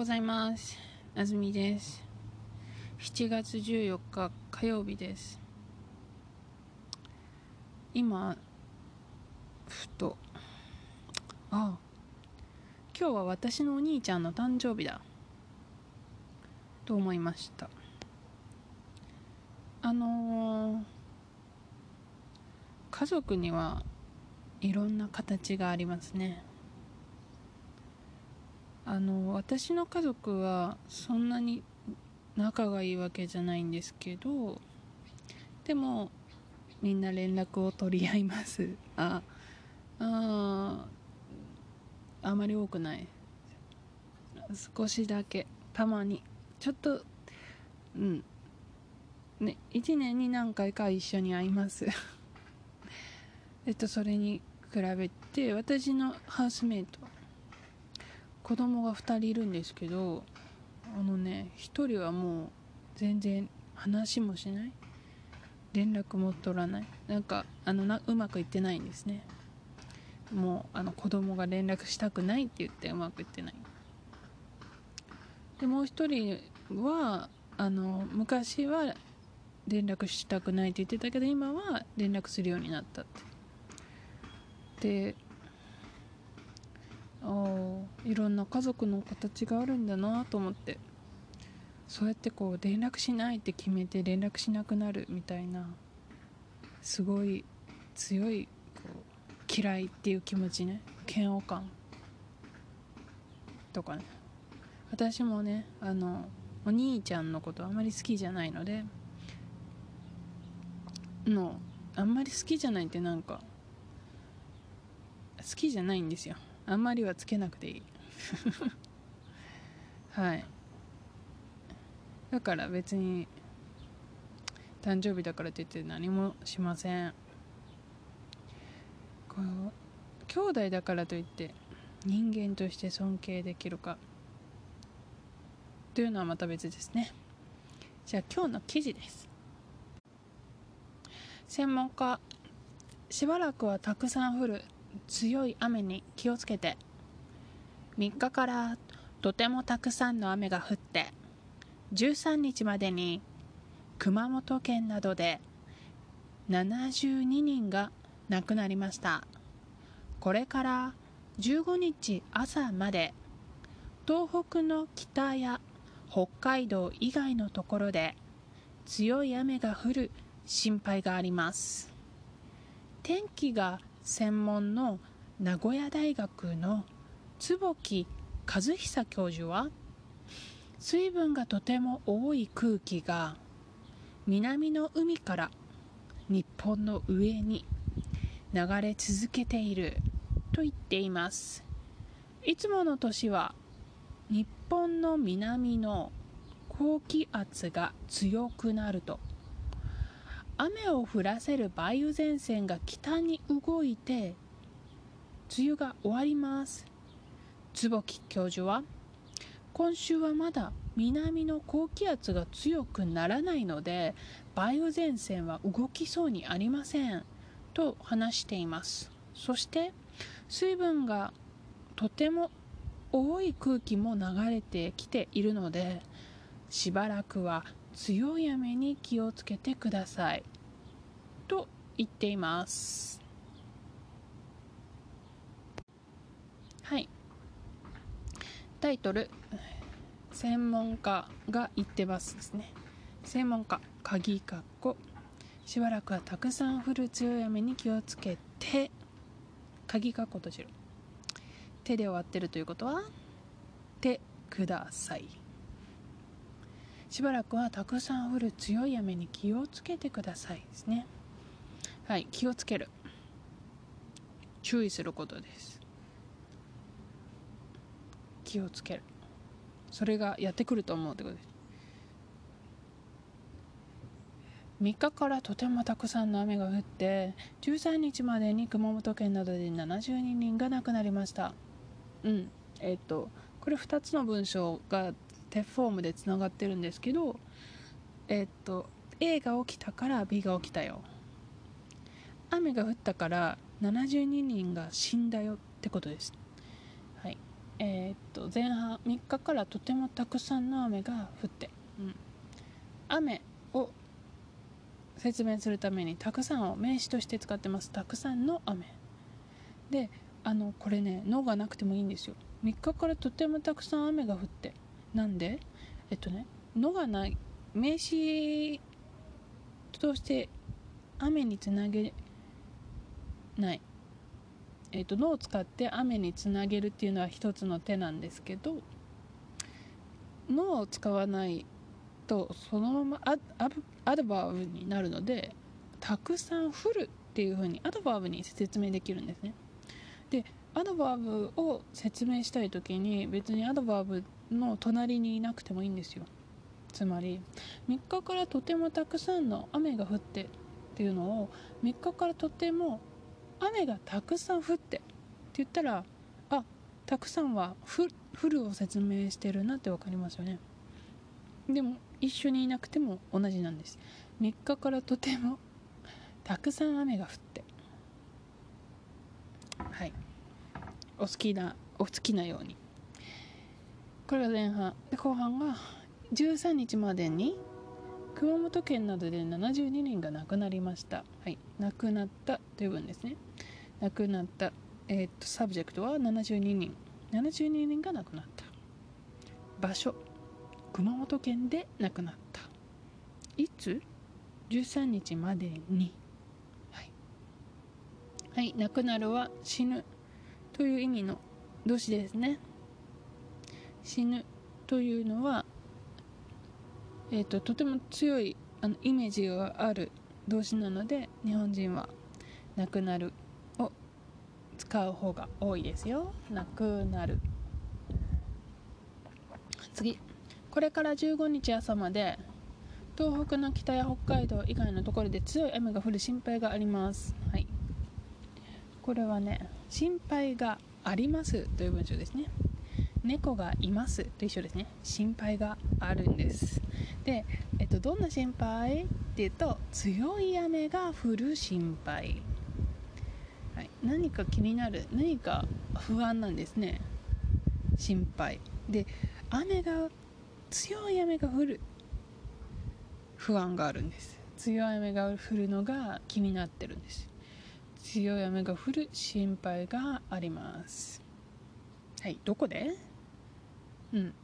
ございます。あずみです。7月14日火曜日です。今ふと。あ。今日は私のお兄ちゃんの誕生日だ。と思いました。あのー、家族にはいろんな形がありますね。あの私の家族はそんなに仲がいいわけじゃないんですけどでもみんな連絡を取り合います。あああまり多くない。少しだけ。たまに。ちょっとうん。ね1年に何回か一緒に会います。えっとそれに比べて私のハウスメイト子供が2人いるんですけどあのね1人はもう全然話もしない。連絡も取らない。なんかあのなうまくいってないんですね。もうあの子供が連絡したくないって言ってうまくいってない。でもう1人はあの昔は連絡したくないって言ってたけど今は連絡するようになったって。であいろんな家族の形があるんだなと思って。そうやってこう連絡しないって決めて連絡しなくなるみたいなすごい強いこう嫌いっていう気持ちね嫌悪感とかね。私もねあのお兄ちゃんのことあまり好きじゃないのでのあんまり好きじゃないってなんか好きじゃないんですよ。あんまりはつけなくていい。はい。だから別に誕生日だからといって何もしません。こう兄弟だからといって人間として尊敬できるか。というのはまた別ですね。じゃあ今日の記事です。専門家しばらくはたくさん降る強い雨に気をつけて。3日からとてもたくさんの雨が降って13日までに熊本県などで72人が亡くなりました。これから15日朝まで東北の北や北海道以外のところで強い雨が降る心配があります。天気が専門の名古屋大学の坪木和久教授は水分がとても多い空気が南の海から日本の上に流れ続けていると言っています。いつもの年は日本の南の高気圧が強くなると雨を降らせる梅雨前線が北に動いて梅雨が終わります。坪木教授は今週はまだ南の高気圧が強くならないので梅雨前線は動きそうにありませんと話しています。そして水分がとても多い空気も流れてきているのでしばらくは強い雨に気をつけてください。と言っています。はい。タイトル専門家が言ってますですね。専門家鍵括弧。しばらくはたくさん降る強い雨に気をつけて鍵括弧閉じる手で終わってるということは手ください。しばらくはたくさん降る強い雨に気をつけてくださいですね。はい気をつける。注意することです。気をつける。それがやってくると思うってことです。3日からとてもたくさんの雨が降って13日までに熊本県などで72人が亡くなりました。うんえっ、とこれ2つの文章がテフォームでつながってるんですけどえっ、と A が起きたから B が起きたよ。雨が降ったから72人が死んだよってことです。はい。えーっと前半3日からとてもたくさんの雨が降って、うん、雨を説明するためにたくさんを名詞として使ってます。たくさんの雨。であのこれね「の」がなくてもいいんですよ。3日からとてもたくさん雨が降って。なんで？えっとね「の」がない名詞として雨につなげない。えっと「の」を使って雨につなげるっていうのは一つの手なんですけど「の」を使わないとそのままアアブアドバーブになるのでたくさん降るっていう風にアドバーブに説明できるんですね。でアドバーブを説明したい時に別にアドバーブの隣にいなくてもいいんですよ。つまり3日からとてもたくさんの雨が降ってっていうのを3日からとても雨がたくさん降ってって言ったらあたくさんは降るを説明してるなって分かりますよね。でも一緒にいなくても同じなんです。3日からとてもたくさん雨が降って。はい。お好きなお好きなように。これが前半。で後半が13日までに熊本県などで72人が亡くなりました。はい。亡くなったという文ですね。亡くなったえーっと subject は72人。72人が亡くなった。場所。熊本県で亡くなった。いつ？13日までに。はい、はい、亡くなるは死ぬという意味の動詞ですね。死ぬというのは、えー、ととても強いあのイメージがある動詞なので日本人は亡くなるを使う方が多いですよ。亡くなる。次。これから15日朝まで東北の北や北海道以外のところで強い雨が降る心配があります。はい。これはね心配がありますという文章ですね。猫がいますと一緒ですね。心配があるんです。で、えっと、どんな心配っていうと強い雨が降る心配、はい、何か気になる何か不安なんですね。心配。で雨が強い雨が降る。不安があるんです。強い雨が降るのが気になってるんです。強い雨が降る心配があります。はいどこで？うん。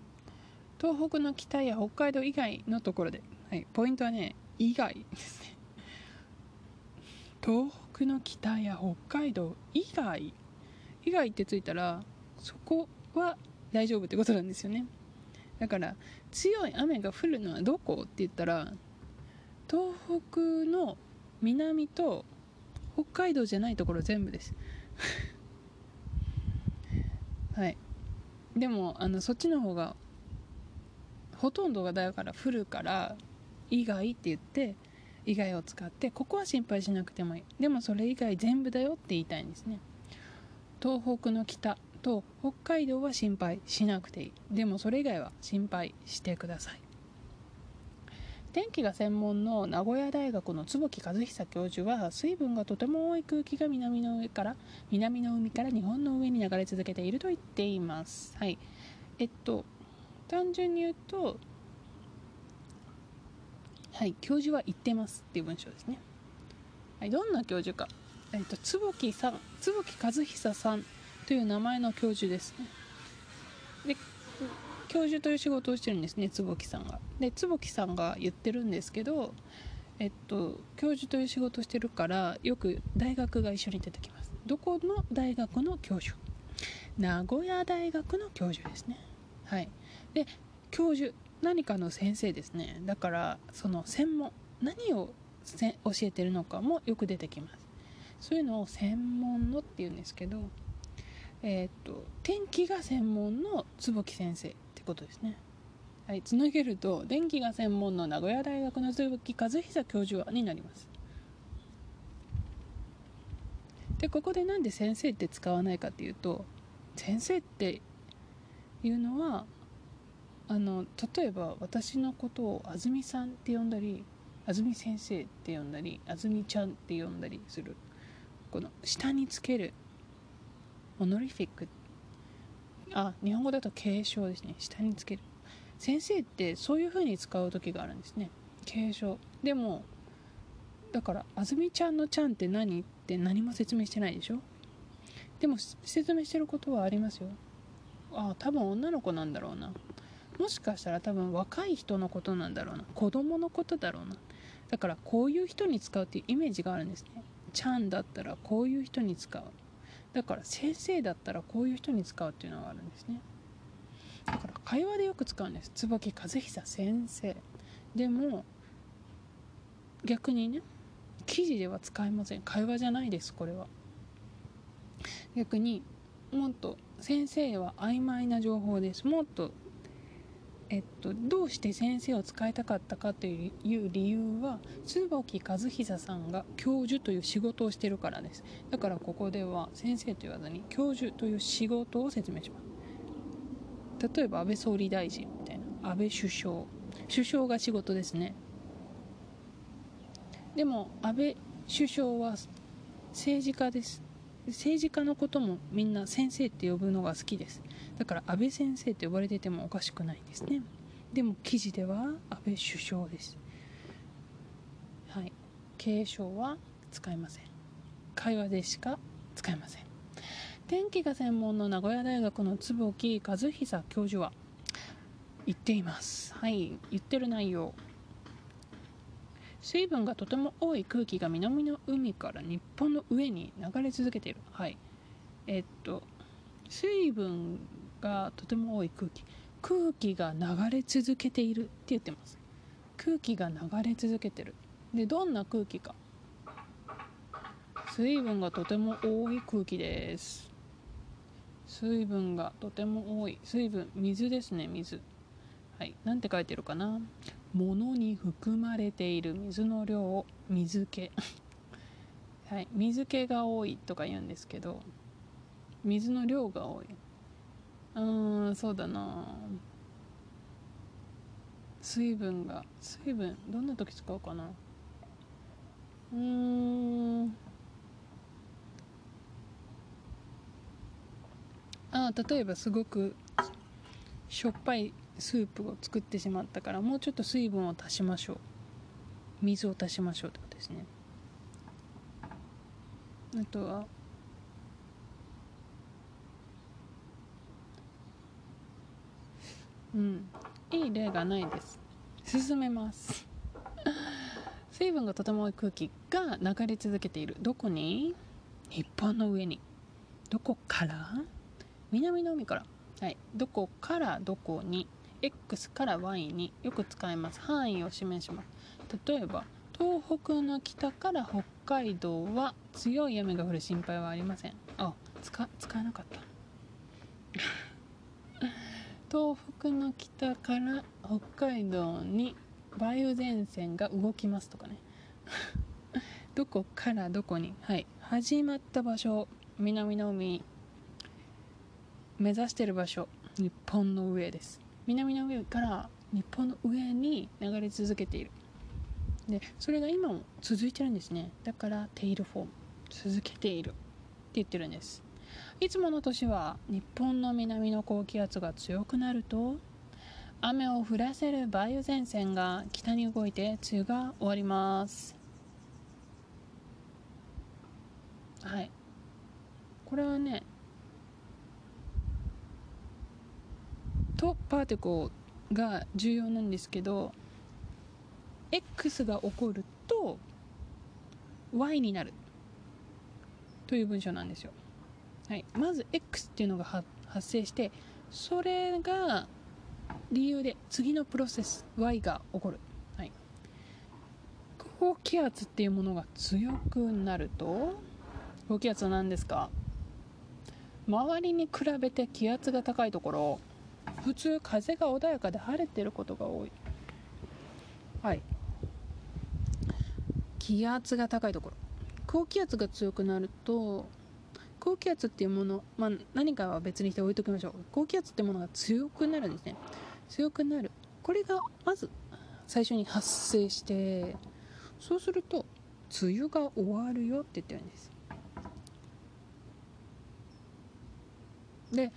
東北の北や北海道以外のところで、はい、ポイントはね以外ですね。東北の北や北海道以外。以外ってついたらそこは大丈夫ってことなんですよね。だから強い雨が降るのはどこ？って言ったら東北の南と北海道じゃないところ全部です。はい。でもあのそっちの方がほとんどがだから降るから以外って言って以外を使ってここは心配しなくてもいい。でもそれ以外全部だよって言いたいんですね。東北の北と北海道は心配しなくていい。でもそれ以外は心配してください。天気が専門の名古屋大学の坪木和久教授は水分がとても多い空気が南の上から南の海から日本の上に流れ続けていると言っています。はい。えっと単純に言うとはい教授は言ってますっていう文章ですね。はいどんな教授か。えっと坪木さん坪木和久さんという名前の教授ですね。で教授という仕事をしてるんですね坪木さんが。で坪木さんが言ってるんですけどえっと教授という仕事をしてるからよく大学が一緒に出てきます。どこの大学の教授？名古屋大学の教授ですね。はい。で教授何かの先生ですね。だからその専門何をせ教えてるのかもよく出てきます。そういうのを専門のっていうんですけどえーっと天気が専門の坪木先生。ことですね。はいつなげると電気が専門の名古屋大学の坪木和久教授はになります。でここでなんで先生って使わないかっていうと先生っていうのはあの例えば私のことを安住さんって呼んだり安住先生って呼んだり安住ちゃんって呼んだりする。この下につけるオノリフィックっあ日本語だと継承ですね。下につける。先生ってそういう風に使う時があるんですね。継承。でもだからあずみちゃんのちゃんって何？って何も説明してないでしょ？でも説明してることはありますよ。ああ多分女の子なんだろうな。もしかしたら多分若い人のことなんだろうな。子供のことだろうな。だからこういう人に使うっていうイメージがあるんですね。ちゃんだったらこういう人に使う。だから先生だったらこういう人に使うっていうのがあるんですね。だから会話でよく使うんです。椿和久先生。でも逆にね記事では使えません。会話じゃないですこれは。逆にもっと先生は曖昧な情報です。もっとえっと、どうして先生を使いたかったかという理由は椿和久さんが教授という仕事をしてるからです。だからここでは先生と言わずに教授という仕事を説明します。例えば安倍総理大臣みたいな安倍首相。首相が仕事ですね。でも安倍首相は政治家です。政治家のこともみんな先生って呼ぶのが好きです。だから安倍先生って呼ばれててもおかしくないんですね。でも記事では安倍首相です。はい。継承は使いません。会話でしか使えません。天気が専門の名古屋大学の坪木和久教授は言っています。はい。言ってる内容。水分がとても多い空気が南の海から日本の上に流れ続けている。はい。えっと水分がとても多い空気。空気が流れ続けているって言ってます。空気が流れ続けてる。でどんな空気か。水分がとても多い空気です。水分がとても多い。水分水ですね水。はい。なんて書いてるかな。物に含まれている。水の量を。水気。はい。水気が多いとか言うんですけど水の量が多い。うんそうだな。水分が水分どんな時使うかな。うーん。あ例えばすごくしょっぱいスープを作ってしまったからもうちょっと水分を足しましょう。水を足しましょうってことですね。あとはうん。いい例がないです。進めます。水分がとても多い空気が流れ続けている。どこに？日本の上に。どこから？南の海から。はい。どこから？どこに？X から Y に。よく使います。範囲を示します。例えば東北の北から北海道は強い雨が降る心配はありません。あ使使えなかった。東北の北から北海道に梅雨前線が動きますとかね。どこからどこに？はい。始まった場所南の海。目指してる場所日本の上です。南の上から日本の上に流れ続けている。でそれが今も続いてるんですね。だからテイルフォーム続けているって言ってるんです。いつもの年は日本の南の高気圧が強くなると雨を降らせる梅雨前線が北に動いて梅雨が終わります。はい。これはねとパーティコが重要なんですけど X が起こると Y になるという文章なんですよ。はい、まず X っていうのが発生してそれが理由で次のプロセス Y が起こる、はい、高気圧っていうものが強くなると高気圧は何ですか？周りに比べて気圧が高いところ普通風が穏やかで晴れてることが多い。はい。気圧が高いところ。高気圧が強くなると高気圧っていうもの、まあ、何かは別にして置いときましょう。高気圧っていうものが強くなるんですね。強くなる。これがまず最初に発生してそうすると梅雨が終わるよって言ってるんです。で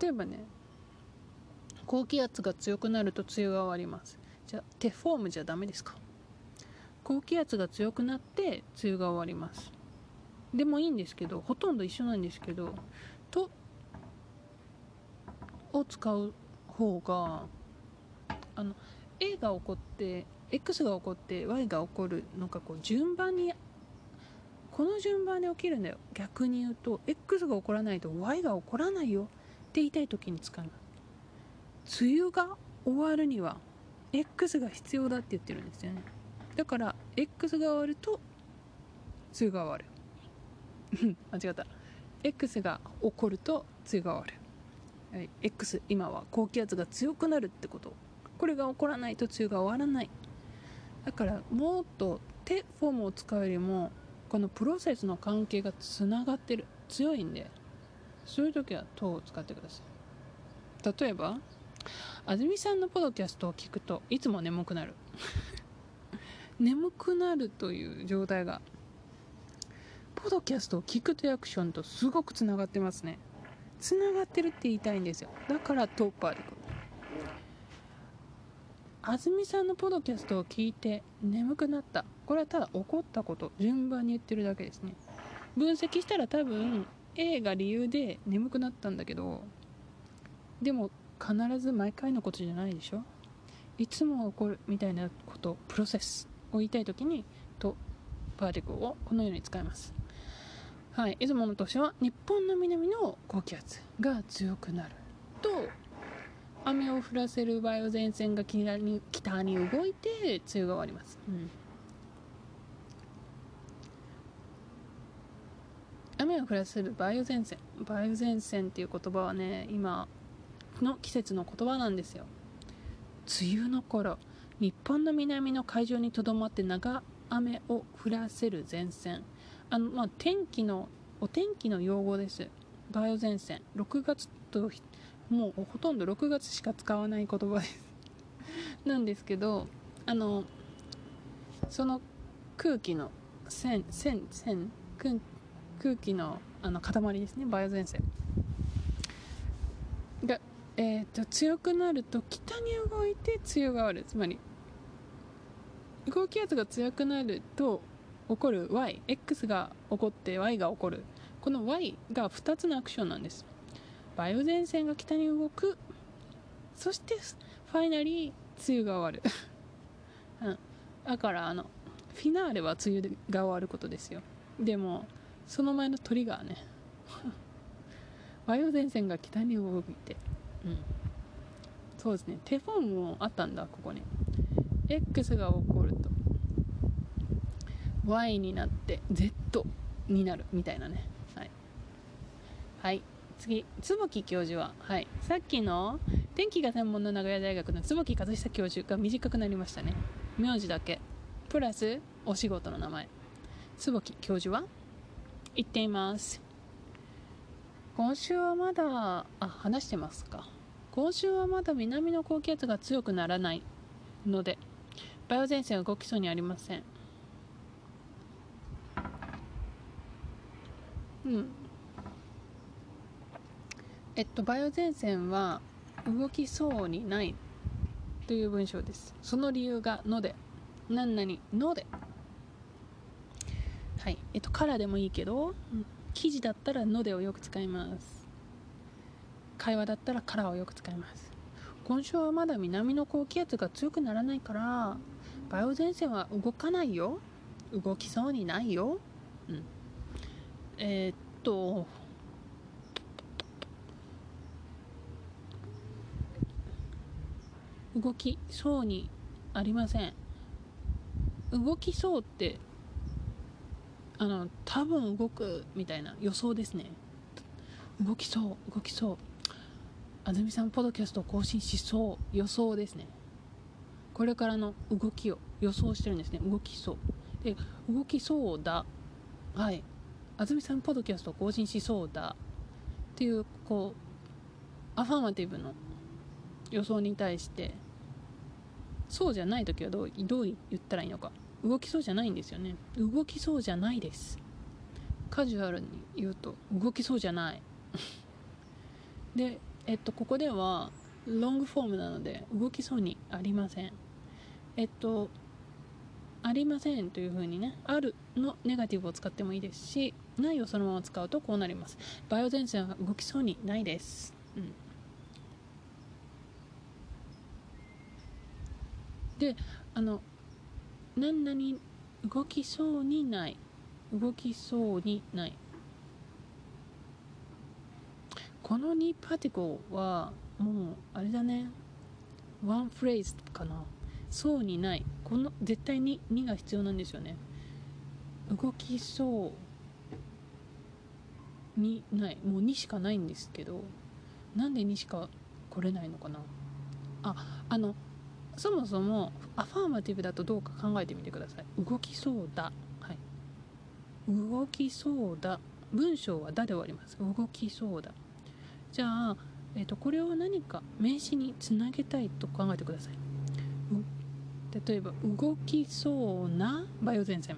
例えばね高気圧が強くなると梅雨が終わります。じゃあテフォームじゃダメですか。高気圧が強くなって梅雨が終わります。でもいいんですけどほとんど一緒なんですけど「と」を使う方があの A が起こって X が起こって Y が起こるのがこう順番にこの順番で起きるんだよ。逆に言うと X が起こらないと Y が起こらないよ。って言いたい時に使います梅雨が終わるには X が必要だって言ってるんですよね。だから X が終わると梅雨が終わる。間違った。X が起こると梅雨が終わる、はい、X 今は高気圧が強くなるってこと。これが起こらないと梅雨が終わらない。だからもっと手フォームを使うよりもこのプロセスの関係がつながってる。強いんでそういう時は「と」を使ってください。例えば安住さんのポドキャストを聞くといつも眠くなる。眠くなるという状態がポドキャストを聞くとアクションとすごくつながってますね。つながってるって言いたいんですよ。だからトッパーでくる。安住さんのポドキャストを聞いて眠くなった。これはただ起こったこと順番に言ってるだけですね。分析したら多分 A が理由で眠くなったんだけどでも必ず毎回のことじゃないでしょ。いつも起こるみたいなことプロセスを言いたい時にとパーティクルをこのように使います。はい出雲の年は日本の南の高気圧が強くなると雨を降らせる梅雨前線が北に北に動いて梅雨が終わります、うん、雨を降らせる梅雨前線梅雨前線っていう言葉はね今の季節の言葉なんですよ。梅雨の頃日本の南の海上にとどまって長雨を降らせる前線あの、まあ、天気のお天気の用語です。梅雨前線。6月ともうほとんど6月しか使わない言葉です。なんですけどあのその空気の線線線空気のあの塊ですね。梅雨前線。が、えーと、強くなると北に動いて梅雨があるつまり高気圧が強くなると起こる YX が起こって Y が起こる。この Y が2つのアクションなんです。梅雨前線が北に動く。そしてファイナリー梅雨が終わる、うん、だからあのフィナーレは梅雨が終わることですよ。でもその前のトリガーね。梅雨前線が北に動いて。うん。そうですね。テフォンもあったんだここに。X が起こると。Y になって Z になるみたいなねはい、はい。次坪教授は、はい、さっきの天気が専門の名古屋大学の坪和久教授が短くなりましたね。名字だけ。プラスお仕事の名前。坪教授は言っています今週はまだあ話してますか？今週はまだ南の高気圧が強くならない。ので梅雨前線は動きそうにありません。うんえっと、梅雨前線は動きそうにないという文章です。その理由がので、何々ので。はい。えっと、からでもいいけど、記事だったらのでをよく使います。会話だったらからをよく使います。今週はまだ南の高気圧が強くならないから、梅雨前線は動かないよ。動きそうにないよ。えー、っと、動きそうにありません。動きそうってあの多分動くみたいな予想ですね。動きそう動きそう。安住さんポドキャスト更新しそう。予想ですね。これからの動きを予想してるんですね。動きそう。で動きそうだ。はい。安住さんポッドキャスト更新しそうだっていうこうアファーマティブの予想に対してそうじゃない時はどうどう言ったらいいのか。動きそうじゃないんですよね。動きそうじゃないです。カジュアルに言うと動きそうじゃない。でえっとここではロングフォームなので動きそうにありません。えっとありませんというふうにねあるのネガティブを使ってもいいですしないをそのまま使うとこうなります。バイオ前線は動きそうにないです、うん、であの何々動きそうにない。動きそうにない。この2パティコはもうあれだね。ワンフレーズかな。そうにない。この絶対に2が必要なんですよね。動きそうにない。もう2しかないんですけどなんで2しか来れないのかな？ああのそもそもアファーマティブだとどうか考えてみてください。動きそうだ。はい。動きそうだ。文章は「だ」で終わります。動きそうだ。じゃあ、えー、とこれを何か名詞につなげたいと考えてください。例えば動きそうなバイオ前線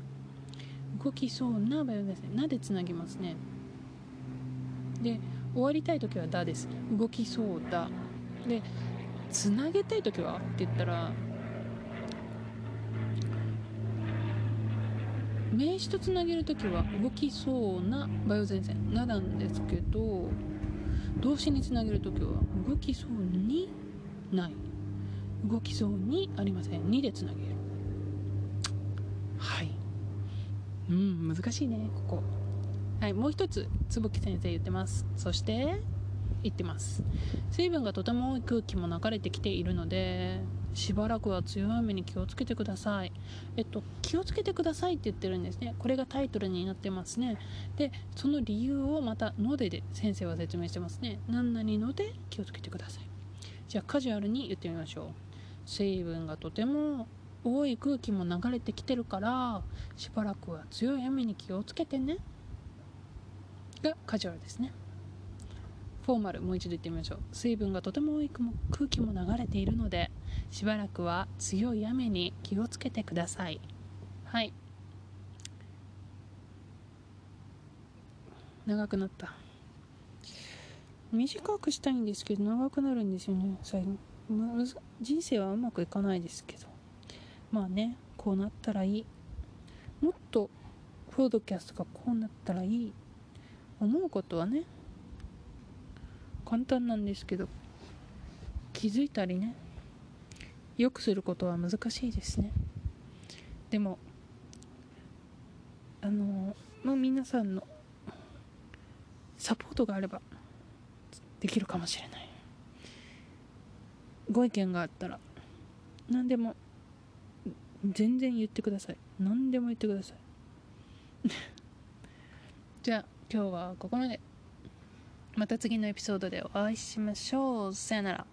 動きそうなバイオ前線なでつなぎますね。で終わりたい時はだです。動きそうだ。でつなげたい時はって言ったら名詞とつなげる時は動きそうなバイオ前線ななんですけど動詞につなげる時は動きそうにない。動きそうにありません。2でつなげる。はい。うん難しいねここ。はいもう一つ坪木先生言ってます。そして言ってます。水分がとても多い空気も流れてきているのでしばらくは強い雨に気をつけてください。えっと気をつけてくださいって言ってるんですね。これがタイトルになってますね。でその理由をまたのでで先生は説明してますね。何々ので気をつけてください。じゃあカジュアルに言ってみましょう水分がとても多い空気も流れてきてるからしばらくは強い雨に気をつけてね。がカジュアルですね。フォーマルもう一度言ってみましょう。水分がとても多い空気も流れているのでしばらくは強い雨に気をつけてください。はい。長くなった。短くしたいんですけど長くなるんですよね最後、人生はうまくいかないですけど。まあねこうなったらいい。もっとポッドキャストがこうなったらいい。思うことはね簡単なんですけど気づいたりねよくすることは難しいですね。でもあのまあ皆さんのサポートがあればできるかもしれない。ご意見があったら何でも全然言ってください。何でも言ってください。じゃあ今日はここまで。また次のエピソードでお会いしましょう。さよなら。